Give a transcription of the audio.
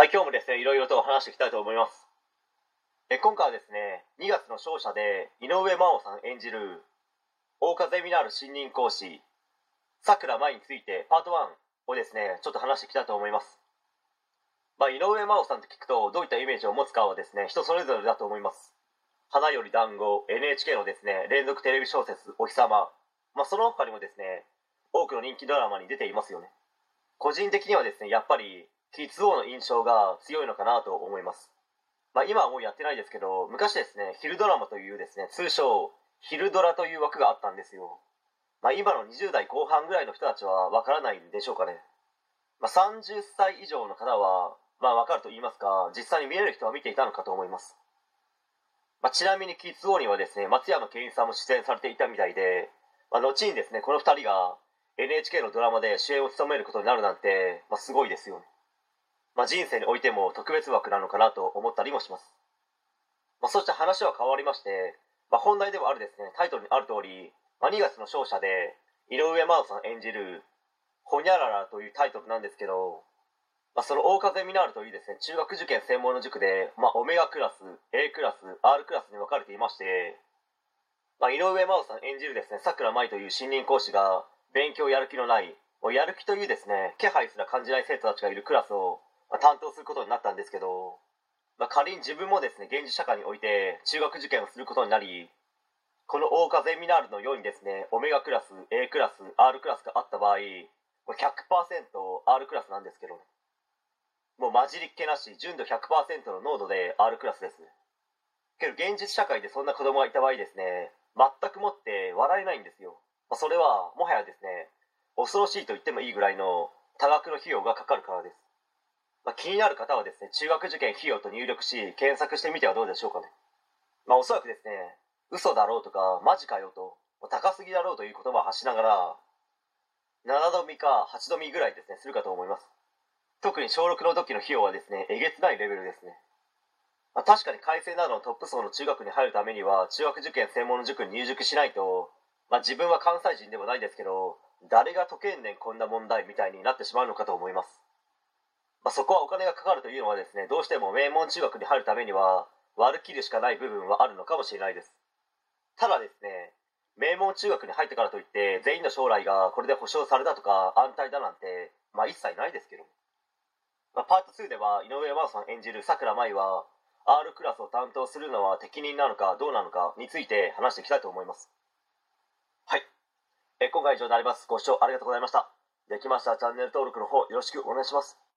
はい、今日もですね、いろいろと話していきたいと思います。え今回はですね、2月の勝者で井上真央さん演じる大風ミナール新任講師さくら舞についてパート1をですね、ちょっと話していきたいと思います。まあ、井上真央さんと聞くとどういったイメージを持つかはですね、人それぞれだと思います。花より団子 NHK のですね、連続テレビ小説お日様、まあ、その他にもですね、多くの人気ドラマに出ていますよね。個人的にはですね、やっぱりキッズ王の印象が強いのかなと思います。まあ、今はもうやってないですけど、昔ですね、昼ドラマというですね、通称、昼ドラという枠があったんですよ。まあ、今の20代後半ぐらいの人たちはわからないんでしょうかね。まあ、30歳以上の方は、まあ、わかると言いますか、実際に見れる人は見ていたのかと思います。まあ、ちなみにキッズ王にはですね、松山ケンイチさんも出演されていたみたいで、まあ、後にですね、この2人が NHK のドラマで主演を務めることになるなんて、まあ、すごいですよね。まあ、人生においても特別枠なのかなと思ったりもします。まあ、そして話は変わりまして、まあ、本題でもあるですね、タイトルにある通り、まあ、2月の勝者で井上真央さん演じる「ほにゃらら」というタイトルなんですけど、まあ、その大風ミナールというですね中学受験専門の塾で、まあ、オメガクラス A クラス R クラスに分かれていまして、まあ、井上真央さん演じるですねさくら舞という新任講師が勉強やる気のないもうやる気というですね気配すら感じない生徒たちがいるクラスを、まあ、担当することになったんですけど、まあ、仮に自分もですね現実社会において中学受験をすることになりこの大風ミナールのようにですねオメガクラス A クラス R クラスがあった場合これ 100%R クラスなんですけどもう混じりっ気なし純度100%の濃度で R クラスですけど現実社会でそんな子供がいた場合ですね全くもって笑えないんですよ、まあ、それはもはやですね恐ろしいと言ってもいいぐらいの多額の費用がかかるからです、まあ、気になる方はですね中学受験費用と入力し検索してみてはどうでしょうかね。まあおそらくですね嘘だろうとかマジかよと高すぎだろうという言葉を発しながら7度見か8度見ぐらいですねするかと思います。特に小6の時の費用はですねえげつないレベルですね、まあ、確かに改正などのトップ層の中学に入るためには中学受験専門の塾に入塾しないと、まあ、自分は関西人でもないですけど誰が解けんねんこんな問題みたいになってしまうのかと思います、まあ、そこはお金がかかるというのはですねどうしても名門中学に入るためには割り切るしかない部分はあるのかもしれないです。ただですね名門中学に入ってからといって全員の将来がこれで保証されたとか安泰だなんてまあ一切ないですけど、まあ、パート2では井上真央さん演じるさくら舞は R クラスを担当するのは適任なのかどうなのかについて話していきたいと思います。はい。え今回以上になります。ご視聴ありがとうございました。できましたらチャンネル登録の方よろしくお願いします。